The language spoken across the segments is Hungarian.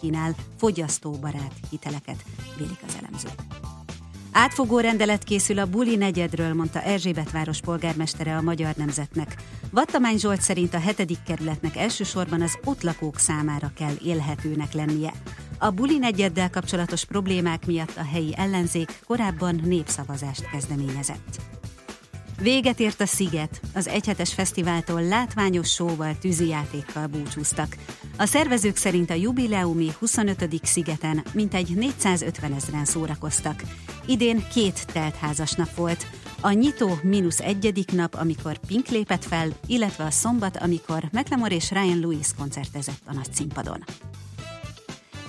kínál fogyasztóbarát hiteleket, vélik az elemzők. Átfogó rendelet készül a Buli negyedről, mondta Erzsébet város polgármestere a Magyar Nemzetnek. Vattamány Zsolt szerint a hetedik kerületnek elsősorban az ott lakók számára kell élhetőnek lennie. A Buli negyeddel kapcsolatos problémák miatt a helyi ellenzék korábban népszavazást kezdeményezett. Véget ért a Sziget, az egyhetes fesztiváltól látványos sóval, tűzijátékkal búcsúztak. A szervezők szerint a jubileumi 25. szigeten mintegy 450 ezeren szórakoztak. Idén két teltházas nap volt. A nyitó mínusz egyedik nap, amikor Pink lépett fel, illetve a szombat, amikor McLemore és Ryan Lewis koncertezett a nagy színpadon.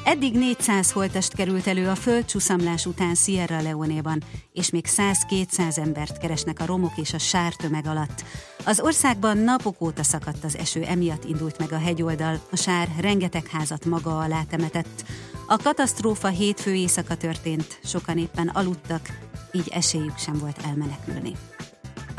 Eddig 400 holtest került elő a földcsúszamlás után Sierra Leone-ban, és még 100-200 embert keresnek a romok és a sártömeg alatt. Az országban napok óta szakadt az eső, emiatt indult meg a hegyoldal, a sár rengeteg házat maga alá temetett. A katasztrófa hétfő éjszaka történt, sokan éppen aludtak, így esélyük sem volt elmenekülni.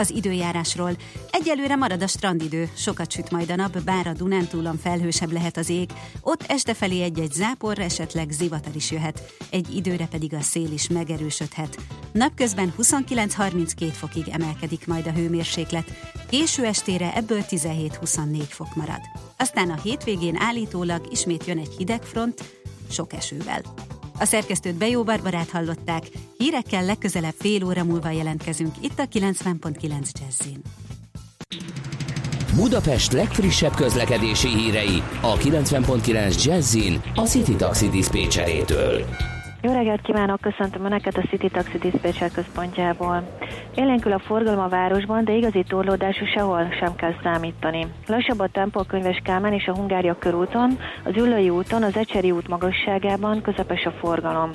Az időjárásról. Egyelőre marad a strandidő, sokat süt majd a nap, bár a Dunántúlon felhősebb lehet az ég, ott este felé egy-egy zápor, esetleg zivatar is jöhet, egy időre pedig a szél is megerősödhet. Napközben 29-32 fokig emelkedik majd a hőmérséklet, késő estére ebből 17-24 fok marad. Aztán a hétvégén állítólag ismét jön egy hideg front, sok esővel. A szerkesztőt Bejó Barbarát hallották, hírekkel legközelebb fél óra múlva jelentkezünk itt a 90.9 Jazzin. Budapest legfrissebb közlekedési hírei a 90.9 Jazzin a City Taxi Dispécsejétől. Jó reggelt kívánok, köszöntöm Önöket a City Taxi Dispatcher központjából. Élénkül a forgalom a városban, de igazi torlódású sehol sem kell számítani. Lassabb a tempó a Könyves Kálmán és a Hungária körúton, az Üllői úton, az Ecseri út magasságában közepes a forgalom.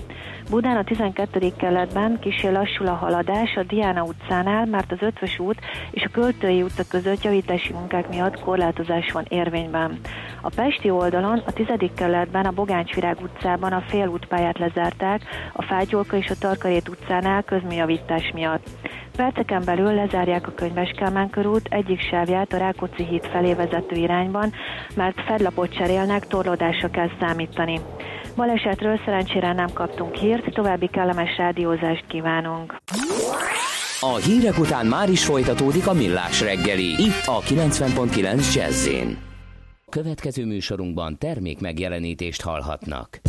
Budán a 12. keletben kisé lassul a haladás a Diana utcánál, mert az Ötvös út és a Költői utca között javítási munkák miatt korlátozás van érvényben. A Pesti oldalon a 10. keletben a Bogáncsvirág utcában a félútpályát lezárták, a Fátyolka és a Tarkarét utcánál közműjavítás miatt. Perceken belül lezárják a Könyves Kálmán körút egyik sávját a Rákóczi híd felé vezető irányban, mert fedlapot cserélnek, torlódásra kell számítani. Balesetről szerencsére nem kaptunk hírt, további kellemes rádiózást kívánunk. A hírek után már is folytatódik a millás reggeli, itt a 90.9 jazz Következő műsorunkban termék megjelenítést hallhatnak.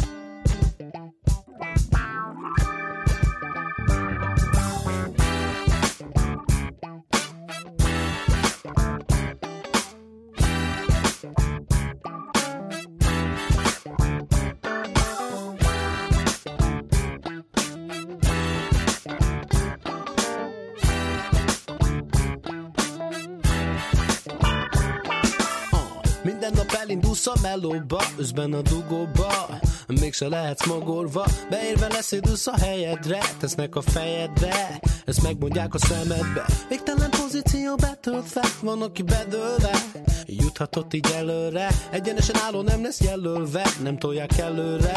Elindulsz a melóba, özben a dugóba Mégse lehetsz magorva, beérve leszédülsz a helyedre Tesznek a fejedre, ezt megmondják a szemedbe. Végtelen pozíció betöltve, van aki bedőlve Juthatott így előre, egyenesen álló nem lesz jelölve. Nem tolják előre,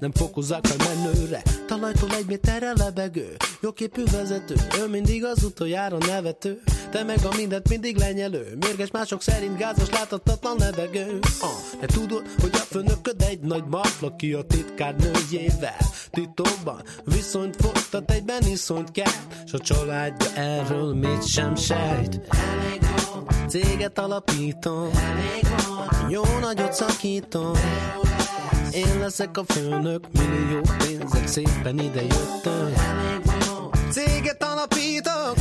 nem fokozzák a menőre. Talajtól egy méterre lebegő, jóképű vezető. Ő mindig az utoljára nevető. Te meg a mindent mindig lenyelő. Mérges mások szerint gázos láthatatlan levegő. Ah, De tudod, hogy a főnököd egy nagy aki a titkár nőjével. Titokban viszonyt folytat, egyben iszonyt kell S a családja erről mit sem sejt. Elég céget alapítom jó nagyot szakítom én leszek a főnök, millió pénzek szépen ide jöttem. Céget alapítok,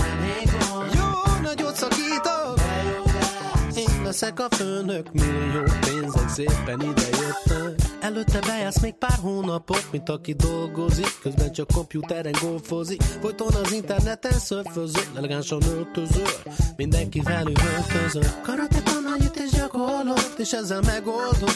jó nagyot szakítok. Leszek a főnök, millió pénzek szépen ide jöttem. Előtte bejársz még pár hónapot, mint aki dolgozik, közben csak komputeren golfozik. Folyton az interneten szörfözöl, elegánsan öltözöl, mindenki velük öltözöl. Karate és gyakorlott, és ezzel megoldom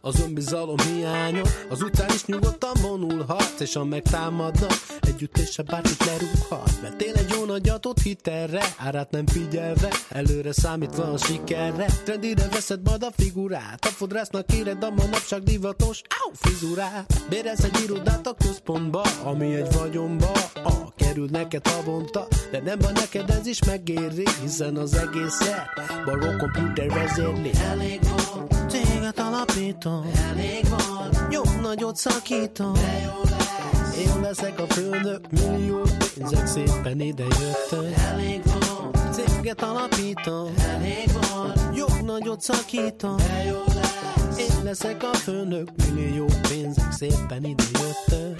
az önbizalom hiánya. Az utcán is nyugodtan vonulhat, és ha megtámadnak, együttese bárkit lerúghat. Mert én egy jó nagyatot hitelre, árát nem figyelve, előre számítva a sikerre. Trendire veszed majd a figurát, a fodrásznak éred a manapság divatos, áú, frizurát. Bérez egy irodát a központba, ami egy vagyomba, a kerül neked havonta, de nem van neked ez is megéri, hiszen az egészet baró komputer vezérli. Elég volt, téged alapítom, elég van. Jó nagyot szakítom, de jó lesz. Én leszek a főnök, millió pénzek szépen ide jöttök. Elég van. Céget alapítom, elég van. Jó nagyot szakítom, de jó lesz. Én leszek a főnök, millió pénzek szépen ide jöttök.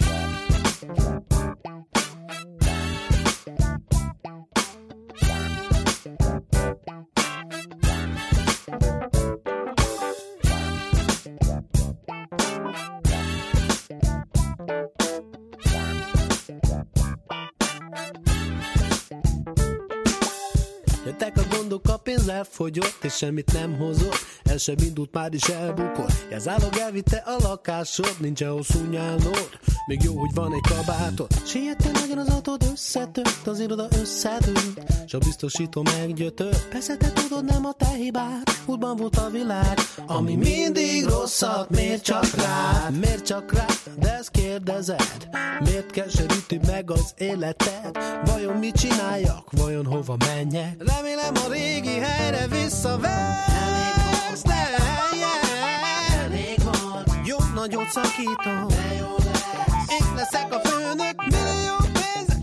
Jöttek a gondok, a pénz elfogyott, és semmit nem hozott. El sem indult, már is elbukott. Jelzálog elvitte a lakásod, nincs hosszú nyálnod. Még jó, hogy van egy kabátod. Siettél nagyon az autód összetört, az iroda összedőlt. S a biztosító meggyötört. Persze te tudod, nem a te hibád. Útban volt a világ, ami mindig rosszat, miért csak rád? Miért csak rád? De ezt kérdezed. Miért keseríti meg az életed? Vajon mit csináljak? Vajon hova menjek? Remélem a régi helyre visszavesz. De Elég van. Jó nagyot szakítom. De jó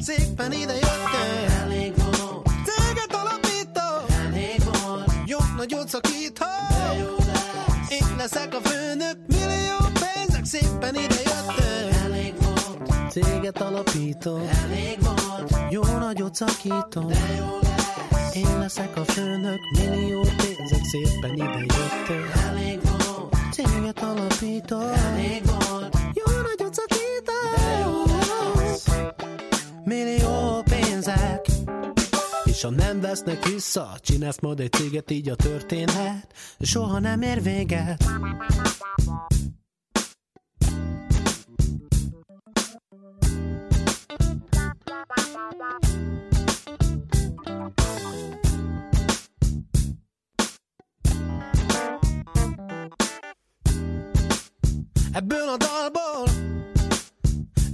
szépen ide jöttek. Elég van. Céget alapítom. Elég van. Jó nagyot szakítom. De jó lesz. Én leszek a főnök. Millió pénzek szépen ide jöttek. Elég van. Céget alapítom. Elég van. Jó nagyot szakítom. De jó lesz. Én leszek a főnök, millió pénzek szépen ide jöttek. Elég van. Céget alapítom. Elég van. Jó nagyot szakítom. Millió pénzek. És ha nem vesznek vissza, csinálsz majd egy céget, így a történhet. Soha nem ér véget. Ebből a dalból,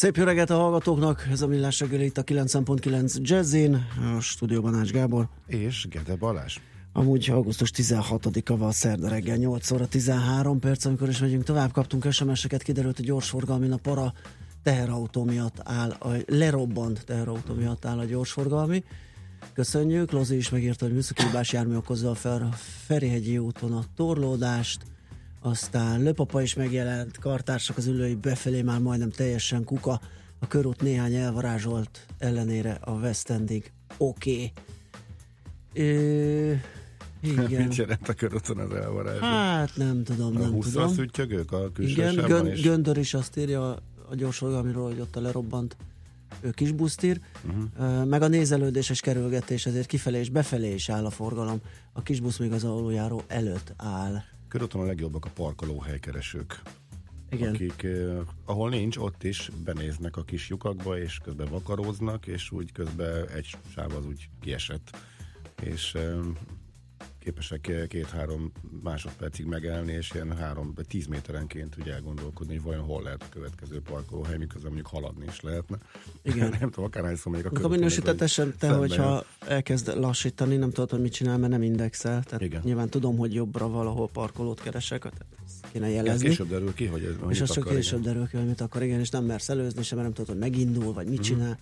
Szép jó reggelt a hallgatóknak, ez a Millás reggeli itt a 90.9 Jazzin, a stúdióban Ács Gábor. És Gede Balázs. Amúgy augusztus 16-a van szerda reggel 8 óra 13 perc, amikor is megyünk tovább, kaptunk SMS-eket, kiderült, hogy gyorsforgalmi a para teherautó miatt áll, a lerobbant teherautó miatt áll a gyorsforgalmi. Köszönjük, Lozi is megírta, hogy műszaki hibás jármű okozza a Fer- Ferihegyi úton a torlódást, aztán Löpapa is megjelent, kartársak az ülői befelé már majdnem teljesen kuka, a körút néhány elvarázsolt ellenére a West Endig oké. Okay. Igen. Mit jelent a körúton az elvarázs? Hát nem tudom, a nem 20 tudom. a külső Igen, Gön, is? Göndör is azt írja a gyorsolgalmiról, hogy ott a lerobbant ő kis busztír, uh-huh. meg a nézelődéses kerülgetés, ezért kifelé és befelé is áll a forgalom. A kis busz még az aluljáró előtt áll. Körúton a legjobbak a parkolóhelykeresők. Igen. Akik, eh, ahol nincs, ott is benéznek a kis lyukakba, és közben vakaróznak, és úgy közben egy sáv az úgy kiesett. És eh, képesek két-három másodpercig megállni, és ilyen három, vagy tíz méterenként úgy elgondolkodni, hogy vajon hol lehet a következő parkolóhely, miközben mondjuk haladni is lehetne. Igen. nem tudom, akárhányszor még a A minősített ez, esetben, szembe hogyha elkezd lassítani, nem tudod, hogy mit csinál, mert nem indexel. Tehát Igen. nyilván tudom, hogy jobbra valahol parkolót keresek, tehát kéne jelezni. Később derül ki, hogy ez és mit az csak akar, igen. később derül ki, hogy mit akar, igen, és nem mersz előzni sem, mert nem tudod, hogy megindul, vagy mit Mhm. csinál.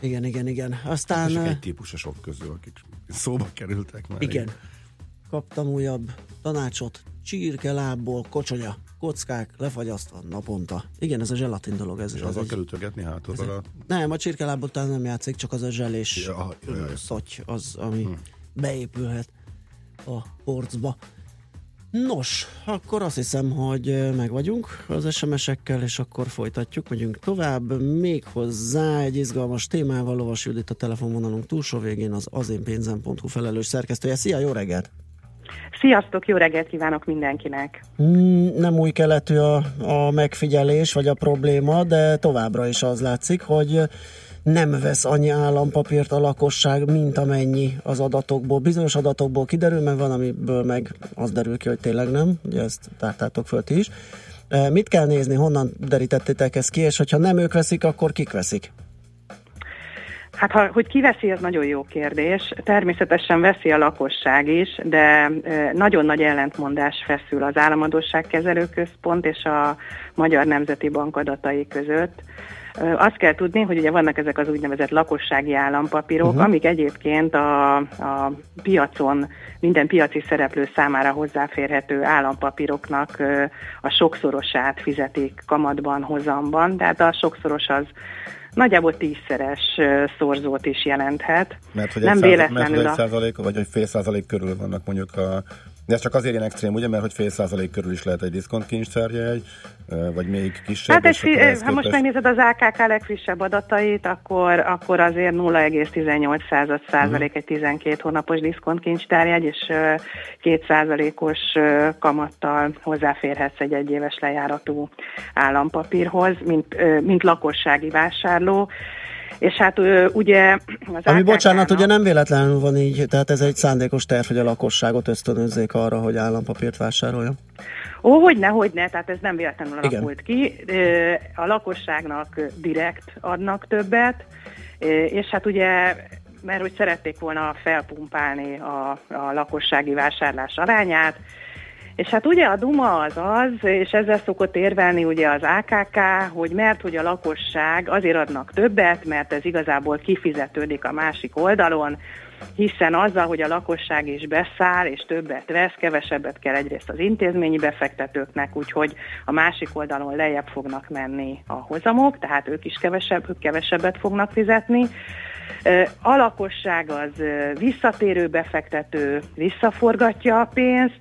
Igen, igen, igen. Aztán... Eh, egy típus a sok közül, akik szóba kerültek már. Igen. Kaptam újabb tanácsot. Csirke lábból, kocsonya, kockák lefagyasztva naponta. Igen, ez a zselatin dolog. Ez, És ez azzal egy- kell ütögetni hátulról a... Nem, a csirkelábból talán nem játszik, csak az a zselés Ja, ja, ja. szotty az, ami beépülhet a porcba. Nos, akkor azt hiszem, hogy meg vagyunk az SMS-ekkel, és akkor folytatjuk, megyünk tovább. Még hozzá egy izgalmas témával, Lovas Judit a telefonvonalunk túlsó végén az azénpénzem.hu felelős szerkesztője. Szia, jó reggelt! Sziasztok, jó reggelt kívánok mindenkinek! Mm, nem új keletű a, a megfigyelés, vagy a probléma, de továbbra is az látszik, hogy nem vesz annyi állampapírt a lakosság, mint amennyi az adatokból. Bizonyos adatokból kiderül, mert van, amiből meg az derül ki, hogy tényleg nem. Ugye ezt tártátok föl ti is. E, mit kell nézni, honnan derítettétek ezt ki, és hogyha nem ők veszik, akkor kik veszik? Hát, ha, hogy ki veszi, az nagyon jó kérdés. Természetesen veszi a lakosság is, de e, nagyon nagy ellentmondás feszül az Államadosságkezelő Központ és a Magyar Nemzeti Bank adatai között. Azt kell tudni, hogy ugye vannak ezek az úgynevezett lakossági állampapírok, uh-huh. amik egyébként a, a piacon minden piaci szereplő számára hozzáférhető állampapíroknak a sokszorosát fizetik kamatban, hozamban, tehát a sokszoros az nagyjából tízszeres szorzót is jelenthet. Mert hogy nem egy, százalék, mert hogy egy százalék, vagy egy fél százalék körül vannak mondjuk a de ez csak azért ilyen extrém, ugye, mert hogy fél százalék körül is lehet egy diszkontkincstárjegy, vagy még kisebb. Hát ez, ha képest... most megnézed az AKK legfrissebb adatait, akkor, akkor azért 0,18 század százalék uh-huh. egy 12 hónapos diszkontkincstárjegy, és 2 százalékos kamattal hozzáférhetsz egy egyéves lejáratú állampapírhoz, mint, mint lakossági vásárló. És hát ugye... Az Ami bocsánat, ugye nem véletlenül van így, tehát ez egy szándékos terv, hogy a lakosságot ösztönözzék arra, hogy állampapírt vásároljon. Ó, hogy ne, hogy ne, tehát ez nem véletlenül alakult ki. A lakosságnak direkt adnak többet, és hát ugye mert hogy szerették volna felpumpálni a, a lakossági vásárlás arányát, és hát ugye a Duma az az, és ezzel szokott érvelni ugye az AKK, hogy mert hogy a lakosság azért adnak többet, mert ez igazából kifizetődik a másik oldalon, hiszen azzal, hogy a lakosság is beszáll és többet vesz, kevesebbet kell egyrészt az intézményi befektetőknek, úgyhogy a másik oldalon lejjebb fognak menni a hozamok, tehát ők is kevesebb, ők kevesebbet fognak fizetni. A lakosság az visszatérő befektető, visszaforgatja a pénzt,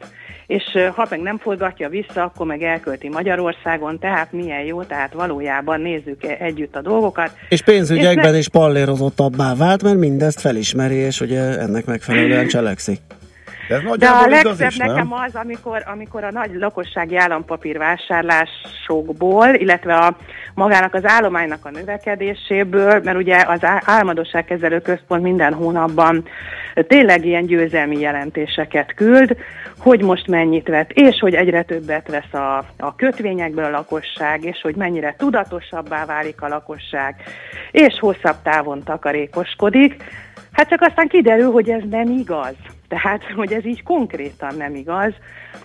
és ha meg nem forgatja vissza, akkor meg elkölti Magyarországon, tehát milyen jó, tehát valójában nézzük e- együtt a dolgokat. És pénzügyekben és is pallérozottabbá vált, mert mindezt felismeri, és ugye ennek megfelelően cselekszik. De, ez De a legszebb is, nekem az, amikor, amikor a nagy lakossági állampapír vásárlásokból, illetve a magának az állománynak a növekedéséből, mert ugye az álmodosságkezelő központ minden hónapban tényleg ilyen győzelmi jelentéseket küld, hogy most mennyit vett, és hogy egyre többet vesz a, a kötvényekből a lakosság, és hogy mennyire tudatosabbá válik a lakosság, és hosszabb távon takarékoskodik. Hát csak aztán kiderül, hogy ez nem igaz. Tehát, hogy ez így konkrétan nem igaz,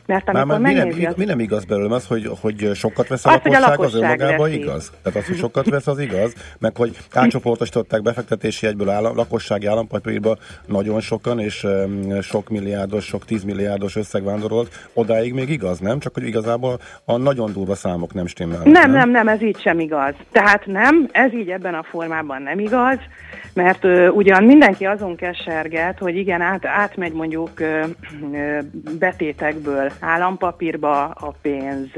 mert amikor Már, mi, nem, az... mi nem igaz belőlem az, hogy, hogy sokat vesz a az, lakosság, a lakosság az önmagában igaz? Tehát az, hogy sokat vesz, az igaz, meg hogy átcsoportosították befektetési egyből állam, lakossági állampapírba nagyon sokan, és um, sok milliárdos, sok tízmilliárdos összeg vándorolt, odáig még igaz, nem? Csak hogy igazából a nagyon durva számok nem stimmelnek. Nem, nem, nem, nem, ez így sem igaz. Tehát nem, ez így ebben a formában nem igaz mert ö, ugyan mindenki azon keserget, hogy igen, át, átmegy mondjuk ö, ö, betétekből állampapírba a pénz,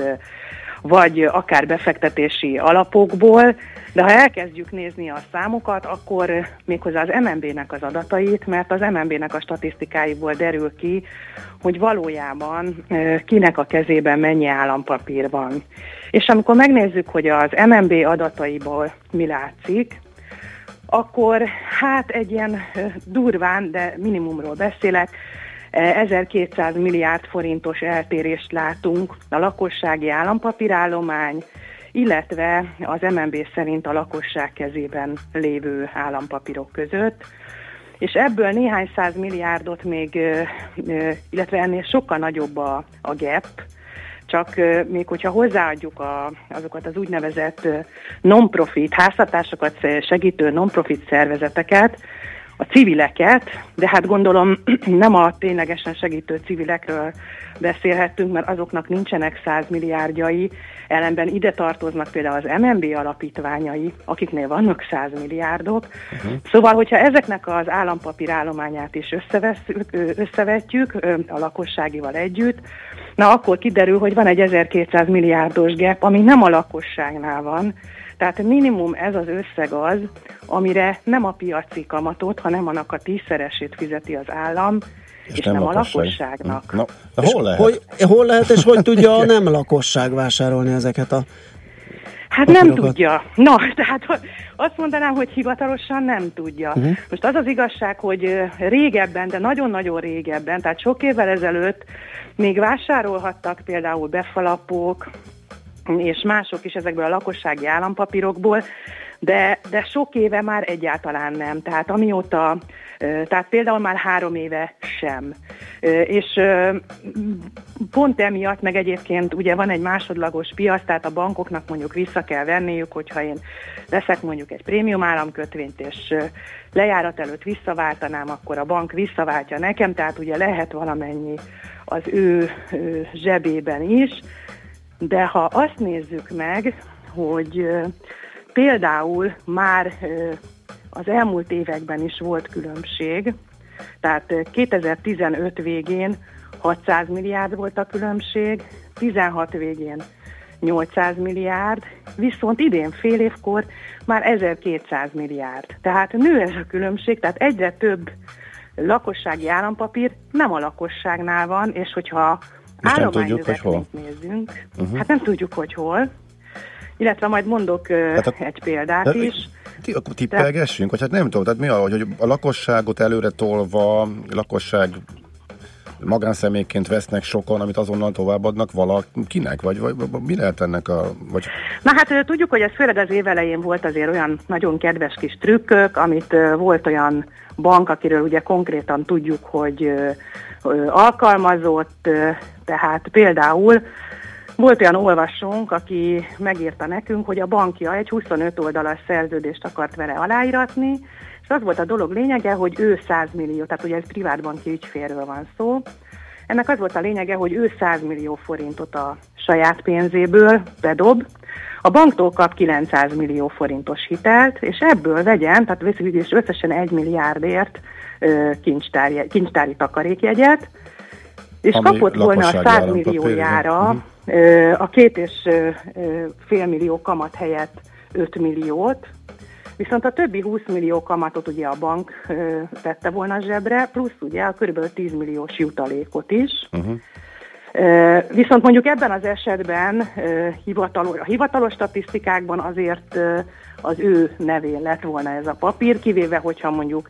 vagy akár befektetési alapokból, de ha elkezdjük nézni a számokat, akkor méghozzá az MNB-nek az adatait, mert az MNB-nek a statisztikáiból derül ki, hogy valójában kinek a kezében mennyi állampapír van. És amikor megnézzük, hogy az MNB adataiból mi látszik, akkor hát egy ilyen durván, de minimumról beszélek, 1200 milliárd forintos eltérést látunk a lakossági állampapírállomány, illetve az MNB szerint a lakosság kezében lévő állampapírok között. És ebből néhány száz milliárdot még, illetve ennél sokkal nagyobb a, a gap, csak még hogyha hozzáadjuk a, azokat az úgynevezett non-profit, háztartásokat segítő non-profit szervezeteket, a civileket, de hát gondolom nem a ténylegesen segítő civilekről beszélhettünk, mert azoknak nincsenek 100 milliárdjai, ellenben ide tartoznak például az MNB alapítványai, akiknél vannak 100 milliárdok. Uh-huh. Szóval, hogyha ezeknek az állampapír állományát is összevetjük a lakosságival együtt, na akkor kiderül, hogy van egy 1200 milliárdos gap, ami nem a lakosságnál van, tehát minimum ez az összeg az, amire nem a piaci kamatot, hanem annak a tízszeresét fizeti az állam, és, és nem, nem a lakosságnak. Na, na hol lehet? Hogy, hol lehet, és hogy tudja a nem lakosság vásárolni ezeket a Hát nem tudja. Na, tehát azt mondanám, hogy hivatalosan nem tudja. Uh-huh. Most az az igazság, hogy régebben, de nagyon-nagyon régebben, tehát sok évvel ezelőtt még vásárolhattak például befalapok, és mások is ezekből a lakossági állampapírokból, de, de sok éve már egyáltalán nem. Tehát amióta, tehát például már három éve sem. És pont emiatt, meg egyébként ugye van egy másodlagos piac, tehát a bankoknak mondjuk vissza kell venniük, hogyha én veszek mondjuk egy prémium államkötvényt, és lejárat előtt visszaváltanám, akkor a bank visszaváltja nekem, tehát ugye lehet valamennyi az ő, zsebében is, de ha azt nézzük meg, hogy például már az elmúlt években is volt különbség, tehát 2015 végén 600 milliárd volt a különbség, 16 végén 800 milliárd, viszont idén fél évkor már 1200 milliárd. Tehát nő ez a különbség, tehát egyre több lakossági állampapír nem a lakosságnál van, és hogyha állománynövekményt nézzünk, uh-huh. hát nem tudjuk, hogy hol, illetve majd mondok hát a, egy példát de, is. Ti, akkor tippelgessünk, vagy hát nem tudom, tehát mi a, hogy a lakosságot előre tolva, lakosság magánszemélyként vesznek sokan, amit azonnal továbbadnak valakinek, vagy, vagy, vagy mi lehet ennek a... Vagy... Na hát tudjuk, hogy ez főleg az év elején volt azért olyan nagyon kedves kis trükkök, amit volt olyan bank, akiről ugye konkrétan tudjuk, hogy alkalmazott, tehát például volt olyan olvasónk, aki megírta nekünk, hogy a bankja egy 25 oldalas szerződést akart vele aláíratni, és az volt a dolog lényege, hogy ő 100 millió, tehát ugye ez privátbanki ügyférről van szó, ennek az volt a lényege, hogy ő 100 millió forintot a saját pénzéből bedob, a banktól kap 900 millió forintos hitelt, és ebből vegyen, tehát végül összesen 1 milliárdért kincstári, kincstári takarékjegyet, és Ami kapott volna a 100 milliójára uh-huh. A két és fél millió kamat helyett 5 milliót, viszont a többi 20 millió kamatot ugye a bank tette volna zsebre, plusz ugye a kb. 10 milliós jutalékot is. Uh-huh. Viszont mondjuk ebben az esetben hivatalos, a hivatalos statisztikákban azért az ő nevén lett volna ez a papír, kivéve, hogyha mondjuk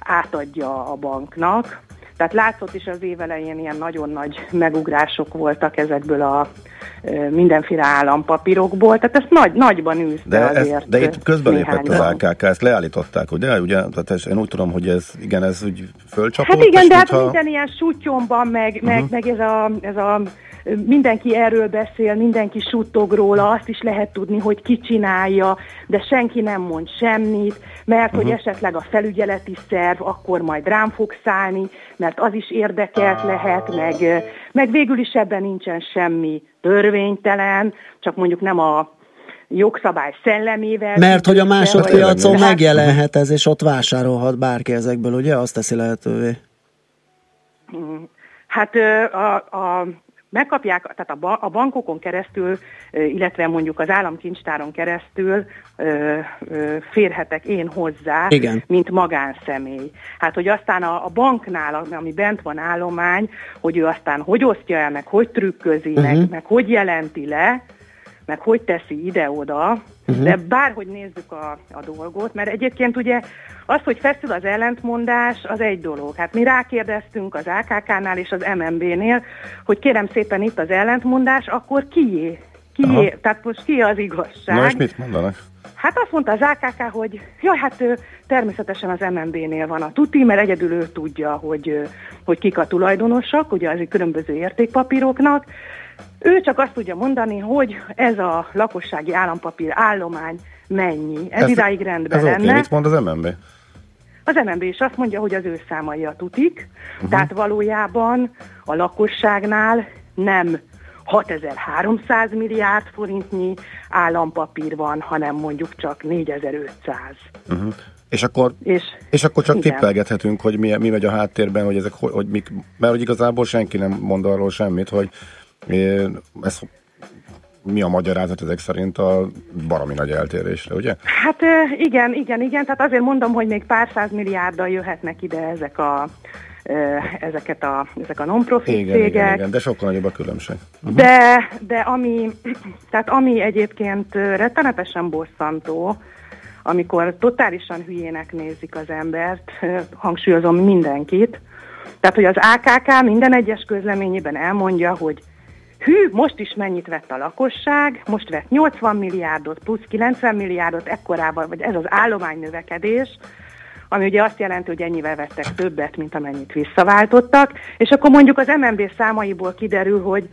átadja a banknak, tehát látszott is az évelején ilyen nagyon nagy megugrások voltak ezekből a mindenféle állampapírokból, tehát ezt nagy, nagyban űzte de azért. Ez, de itt közben lépett az AKK, ezt leállították, ugye? ugye tehát én úgy tudom, hogy ez, igen, ez úgy fölcsapott. Hát igen, de hát mintha... minden ilyen sutyomban, meg, uh-huh. meg, mhm. meg ez a, ez a mindenki erről beszél, mindenki suttog róla, azt is lehet tudni, hogy ki csinálja, de senki nem mond semmit, mert uh-huh. hogy mhm. esetleg a felügyeleti szerv akkor majd rám fog szállni, mert az is érdekelt lehet, meg, meg végül is ebben nincsen semmi törvénytelen, csak mondjuk nem a jogszabály szellemével. Mert hogy a másodpiacon megjelenhet ez, és ott vásárolhat bárki ezekből, ugye? Azt teszi lehetővé. Hát a, a megkapják, tehát a, a bankokon keresztül, illetve mondjuk az államkincstáron keresztül férhetek én hozzá, Igen. mint magánszemély. Hát, hogy aztán a, a banknál, ami bent van állomány, hogy ő aztán hogy osztja el, meg hogy trükközi, uh-huh. meg, meg hogy jelenti le, meg hogy teszi ide-oda, uh-huh. de bárhogy nézzük a, a dolgot, mert egyébként ugye az, hogy feszül az ellentmondás, az egy dolog. Hát mi rákérdeztünk az AKK-nál és az MNB-nél, hogy kérem szépen itt az ellentmondás, akkor kié? Kié? Tehát most ki az igazság? Na és mit mondanak? Hát azt mondta az AKK, hogy jaj, hát ő, természetesen az MNB-nél van a tuti, mert egyedül ő tudja, hogy, hogy kik a tulajdonosak, ugye az különböző értékpapíroknak, ő csak azt tudja mondani, hogy ez a lakossági állampapír állomány mennyi. Ez, ez idáig rendben ez lenne. Okay. Mit mond az MNB? Az MNB is azt mondja, hogy az ő számai a tutik, uh-huh. tehát valójában a lakosságnál nem 6300 milliárd forintnyi állampapír van, hanem mondjuk csak 4500. Uh-huh. És akkor, és, és akkor csak igen. tippelgethetünk, hogy mi, mi megy a háttérben, hogy ezek, hogy, hogy mik, mert hogy igazából senki nem mond arról semmit, hogy ez mi a magyarázat ezek szerint a baromi nagy eltérésre, ugye? Hát igen, igen, igen, tehát azért mondom, hogy még pár száz milliárddal jöhetnek ide ezek a ezeket a, ezek a non-profit igen, cégek. Igen, igen, de sokkal nagyobb a különbség. Uh-huh. De, de ami, tehát ami egyébként rettenetesen bosszantó, amikor totálisan hülyének nézik az embert, hangsúlyozom mindenkit, tehát, hogy az AKK minden egyes közleményében elmondja, hogy hű, most is mennyit vett a lakosság, most vett 80 milliárdot plusz 90 milliárdot, ekkorában, vagy ez az állomány növekedés, ami ugye azt jelenti, hogy ennyivel vettek többet, mint amennyit visszaváltottak, és akkor mondjuk az MNB számaiból kiderül, hogy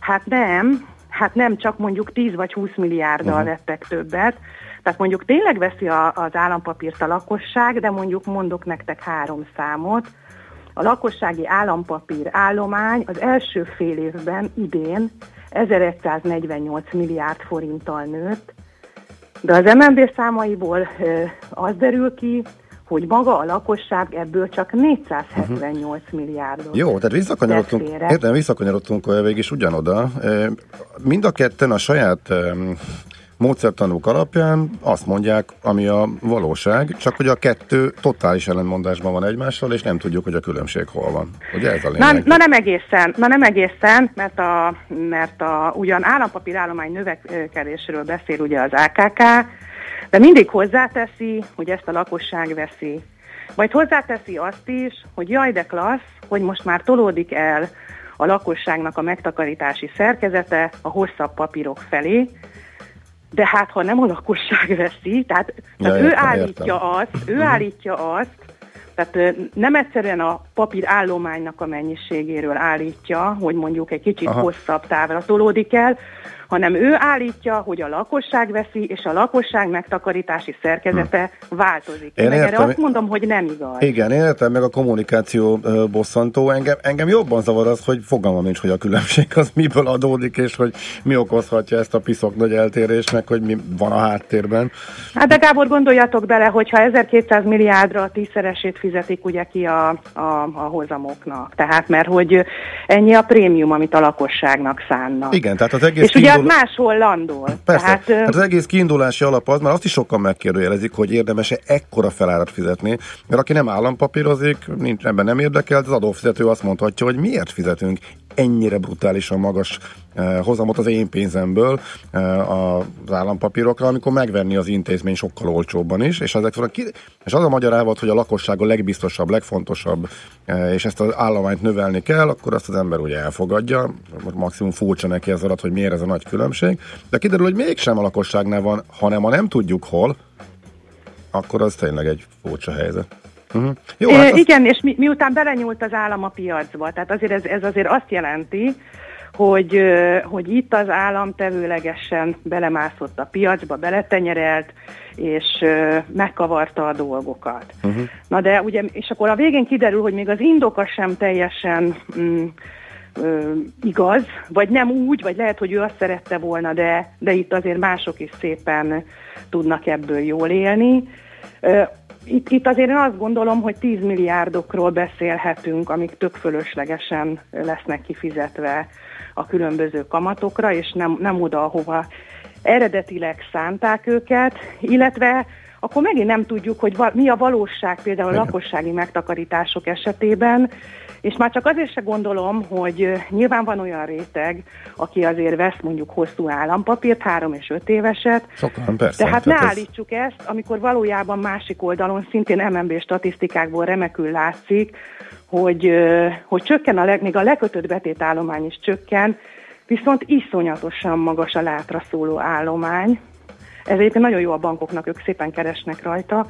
hát nem, hát nem csak mondjuk 10 vagy 20 milliárddal uh-huh. vettek többet, tehát mondjuk tényleg veszi a, az állampapírt a lakosság, de mondjuk mondok nektek három számot, a lakossági állampapír állomány az első fél évben idén 1148 milliárd forinttal nőtt, de az MNB számaiból az derül ki, hogy maga a lakosság ebből csak 478 uh-huh. milliárdot. Jó, tehát visszakanyarodtunk, értem, visszakanyarodtunk végig is ugyanoda. Mind a ketten a saját módszertanúk alapján azt mondják, ami a valóság, csak hogy a kettő totális ellentmondásban van egymással, és nem tudjuk, hogy a különbség hol van. Ugye ez a lényeg? Na, na nem egészen, na nem egészen, mert a, mert a ugyan állampapír állomány növekedésről beszél ugye az AKK, de mindig hozzáteszi, hogy ezt a lakosság veszi. Majd hozzáteszi azt is, hogy jaj de klassz, hogy most már tolódik el a lakosságnak a megtakarítási szerkezete a hosszabb papírok felé, de hát ha nem a lakosság veszi, tehát, ja, tehát értem, ő állítja értem. azt, ő uh-huh. állítja azt, tehát nem egyszerűen a papír állománynak a mennyiségéről állítja, hogy mondjuk egy kicsit Aha. hosszabb távra tolódik el, hanem ő állítja, hogy a lakosság veszi, és a lakosság megtakarítási szerkezete hm. változik. Én meg értem, erre azt mondom, hogy nem igaz. Igen, én értem meg a kommunikáció bosszantó. Engem, engem jobban zavar az, hogy fogalmam nincs, hogy a különbség az miből adódik, és hogy mi okozhatja ezt a piszok nagy eltérést, meg hogy mi van a háttérben. Hát de Gábor, gondoljatok bele, hogyha 1200 milliárdra tízszeresét fizetik ugye ki a, a, a hozamoknak. Tehát mert hogy ennyi a prémium, amit a lakosságnak szánnak. Igen, tehát az egész és ugye indul... máshol landol. Persze, Tehát, hát az egész kiindulási alap az, mert azt is sokan megkérdőjelezik, hogy érdemes-e ekkora felárat fizetni, mert aki nem állampapírozik, nincs, ebben nem érdekelt, az adófizető azt mondhatja, hogy miért fizetünk ennyire brutálisan magas eh, hozamot az én pénzemből eh, az állampapírokra, amikor megvenni az intézmény sokkal olcsóbban is, és, ezek, és az a magyarávat, hogy a lakosság a legbiztosabb, legfontosabb, eh, és ezt az állományt növelni kell, akkor azt az ember ugye elfogadja, maximum furcsa neki ez alatt, hogy miért ez a nagy különbség, de kiderül, hogy mégsem a lakosságnál van, hanem ha nem tudjuk hol, akkor az tényleg egy furcsa helyzet. Uh-huh. Jó, hát az... Igen, és mi, miután belenyúlt az állam a piacba, tehát azért ez, ez azért azt jelenti, hogy, hogy itt az állam tevőlegesen belemászott a piacba, beletenyerelt, és megkavarta a dolgokat. Uh-huh. Na de ugye, és akkor a végén kiderül, hogy még az indoka sem teljesen mm, ö, igaz, vagy nem úgy, vagy lehet, hogy ő azt szerette volna, de, de itt azért mások is szépen tudnak ebből jól élni. Ö, itt, itt azért én azt gondolom, hogy 10 milliárdokról beszélhetünk, amik tök fölöslegesen lesznek kifizetve a különböző kamatokra, és nem, nem oda, ahova eredetileg szánták őket, illetve akkor megint nem tudjuk, hogy mi a valóság például a lakossági megtakarítások esetében, és már csak azért se gondolom, hogy nyilván van olyan réteg, aki azért vesz mondjuk hosszú állampapírt, három és öt éveset. Sokan, persze. Tehát ne ez... állítsuk ezt, amikor valójában másik oldalon szintén MNB statisztikákból remekül látszik, hogy, hogy csökken a leg, még a lekötött betétállomány is csökken, viszont iszonyatosan magas a látra szóló állomány. Ez egyébként nagyon jó a bankoknak, ők szépen keresnek rajta,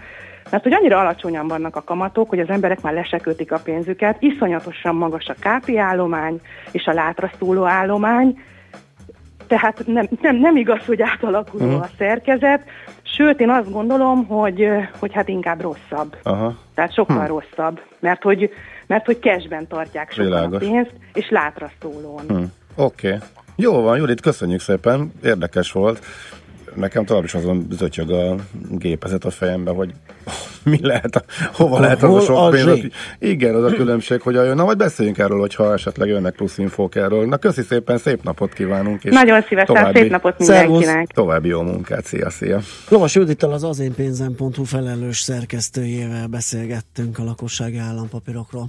mert hogy annyira alacsonyan vannak a kamatok, hogy az emberek már lesekötik a pénzüket, iszonyatosan magas a KP állomány és a látra szóló állomány, tehát nem, nem, nem igaz, hogy átalakuló uh-huh. a szerkezet, sőt én azt gondolom, hogy, hogy hát inkább rosszabb. Aha. Tehát sokkal hm. rosszabb, mert hogy, mert hogy cashben tartják sokan Világos. a pénzt, és látra szólón. Hm. Oké. Okay. Jó van, Judit, köszönjük szépen, érdekes volt nekem tovább is azon zötyög a gépezet a fejembe, hogy mi lehet, hova lehet az a sok pénz. Igen, az a különbség, hogy jön. Na, majd beszéljünk erről, hogyha esetleg jönnek plusz infók erről. Na, köszi szépen, szép napot kívánunk. És Nagyon szívesen, további, szép napot mindenkinek. További jó munkát, szia, szia. Lovas Judittal az azénpénzem.hu felelős szerkesztőjével beszélgettünk a lakossági állampapírokról.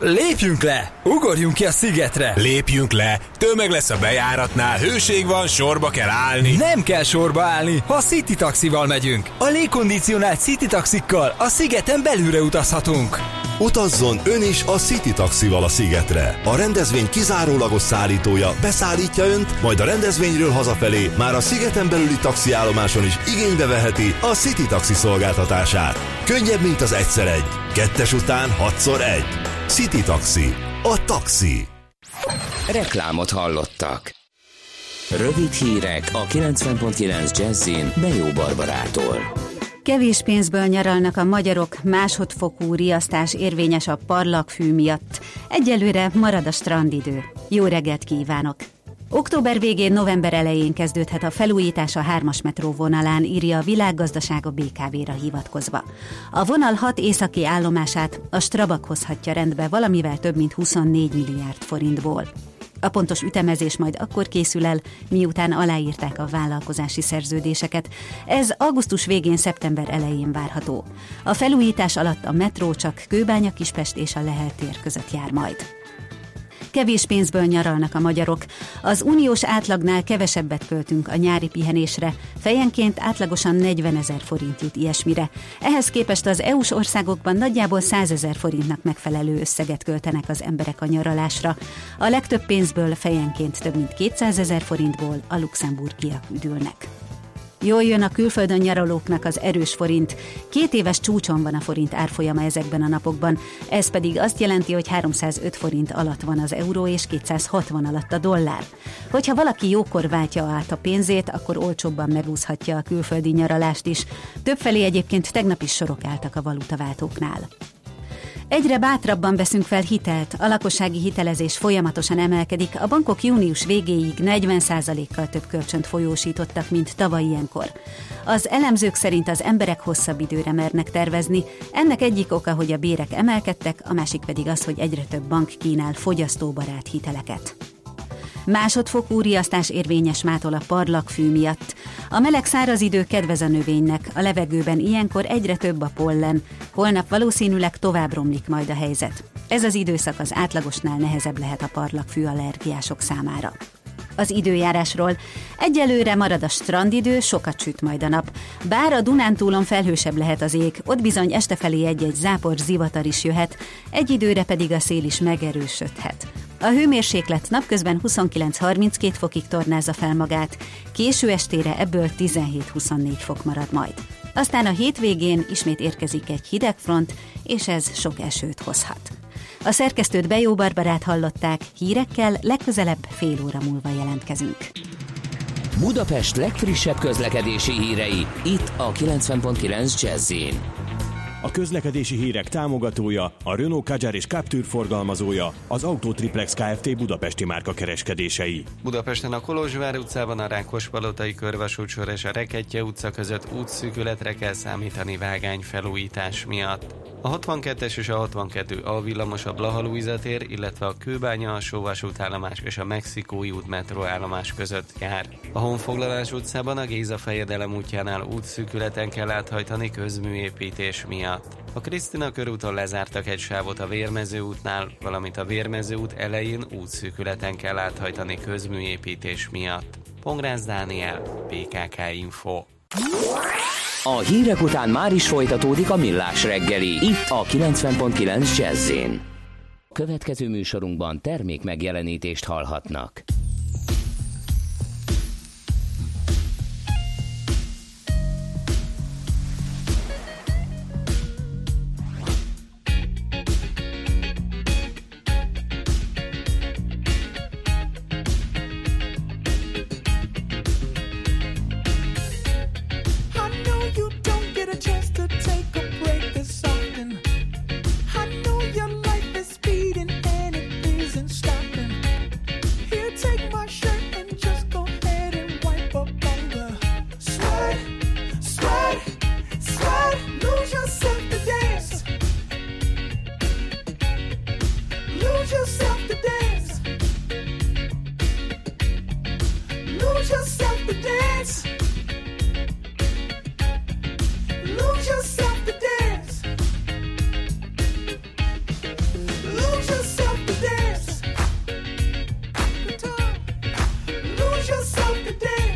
Lépjünk le! Ugorjunk ki a szigetre! Lépjünk le, tömeg lesz a bejáratnál, hőség van, sorba kell állni. Nem kell sorba állni, ha City Taxival megyünk. A légkondicionált City Taxikkal a szigeten belülre utazhatunk. Utazzon ön is a City Taxival a szigetre. A rendezvény kizárólagos szállítója beszállítja önt, majd a rendezvényről hazafelé már a szigeten belüli taxiállomáson is igénybe veheti a City Taxi szolgáltatását. Könnyebb, mint az egyszer egy. Kettes után hatszor egy. City Taxi. A taxi. Reklámot hallottak. Rövid hírek a 90.9 Jazzin Bejó Barbarától. Kevés pénzből nyaralnak a magyarok, másodfokú riasztás érvényes a parlagfű miatt. Egyelőre marad a strandidő. Jó reggelt kívánok! Október végén, november elején kezdődhet a felújítás a 3-as metró vonalán, írja a világgazdaság a BKV-ra hivatkozva. A vonal hat északi állomását a Strabag hozhatja rendbe valamivel több mint 24 milliárd forintból. A pontos ütemezés majd akkor készül el, miután aláírták a vállalkozási szerződéseket. Ez augusztus végén, szeptember elején várható. A felújítás alatt a metró csak Kőbánya, Kispest és a Lehel tér között jár majd. Kevés pénzből nyaralnak a magyarok. Az uniós átlagnál kevesebbet költünk a nyári pihenésre. Fejenként átlagosan 40 ezer forint jut ilyesmire. Ehhez képest az EU-s országokban nagyjából 100 ezer forintnak megfelelő összeget költenek az emberek a nyaralásra. A legtöbb pénzből fejenként több mint 200 ezer forintból a luxemburgiak üdülnek. Jól jön a külföldön nyaralóknak az erős forint. Két éves csúcson van a forint árfolyama ezekben a napokban. Ez pedig azt jelenti, hogy 305 forint alatt van az euró és 260 alatt a dollár. Hogyha valaki jókor váltja át a pénzét, akkor olcsóbban megúszhatja a külföldi nyaralást is. Többfelé egyébként tegnap is sorok álltak a valutaváltóknál. Egyre bátrabban veszünk fel hitelt, a lakossági hitelezés folyamatosan emelkedik, a bankok június végéig 40%-kal több kölcsönt folyósítottak, mint tavaly ilyenkor. Az elemzők szerint az emberek hosszabb időre mernek tervezni, ennek egyik oka, hogy a bérek emelkedtek, a másik pedig az, hogy egyre több bank kínál fogyasztóbarát hiteleket. Másodfokú riasztás érvényes mától a parlagfű miatt. A meleg száraz idő kedvez a növénynek, a levegőben ilyenkor egyre több a pollen. Holnap valószínűleg tovább romlik majd a helyzet. Ez az időszak az átlagosnál nehezebb lehet a parlagfű allergiások számára. Az időjárásról. Egyelőre marad a strandidő, sokat süt majd a nap. Bár a Dunántúlon felhősebb lehet az ég, ott bizony este felé egy-egy zápor zivatar is jöhet, egy időre pedig a szél is megerősödhet. A hőmérséklet napközben 29-32 fokig tornázza fel magát, késő estére ebből 17-24 fok marad majd. Aztán a hétvégén ismét érkezik egy hideg front, és ez sok esőt hozhat. A szerkesztőt Bejó Barbarát hallották, hírekkel legközelebb fél óra múlva jelentkezünk. Budapest legfrissebb közlekedési hírei, itt a 90.9 jazz A közlekedési hírek támogatója, a Renault Kadjar és Captur forgalmazója, az Autotriplex Kft. Budapesti márka kereskedései. Budapesten a Kolozsvár utcában a Rákospalotai körvasútsor és a Reketje utca között útszűkületre kell számítani vágány felújítás miatt. A 62-es és a 62 A villamos a Blaha Lujza tér, illetve a Kőbánya alsó vasútállomás és a Mexikói út metróállomás között jár. A Honfoglalás utcában a Géza fejedelem útjánál útszűkületen kell áthajtani közműépítés miatt. A Krisztina körúton lezártak egy sávot a Vérmező útnál, valamint a Vérmező út elején útszűkületen kell áthajtani közműépítés miatt. Pongrász Dániel, PKK Info. A hírek után már is folytatódik a millás reggeli, itt a 90.9 jazz Következő műsorunkban termék megjelenítést hallhatnak. Good day.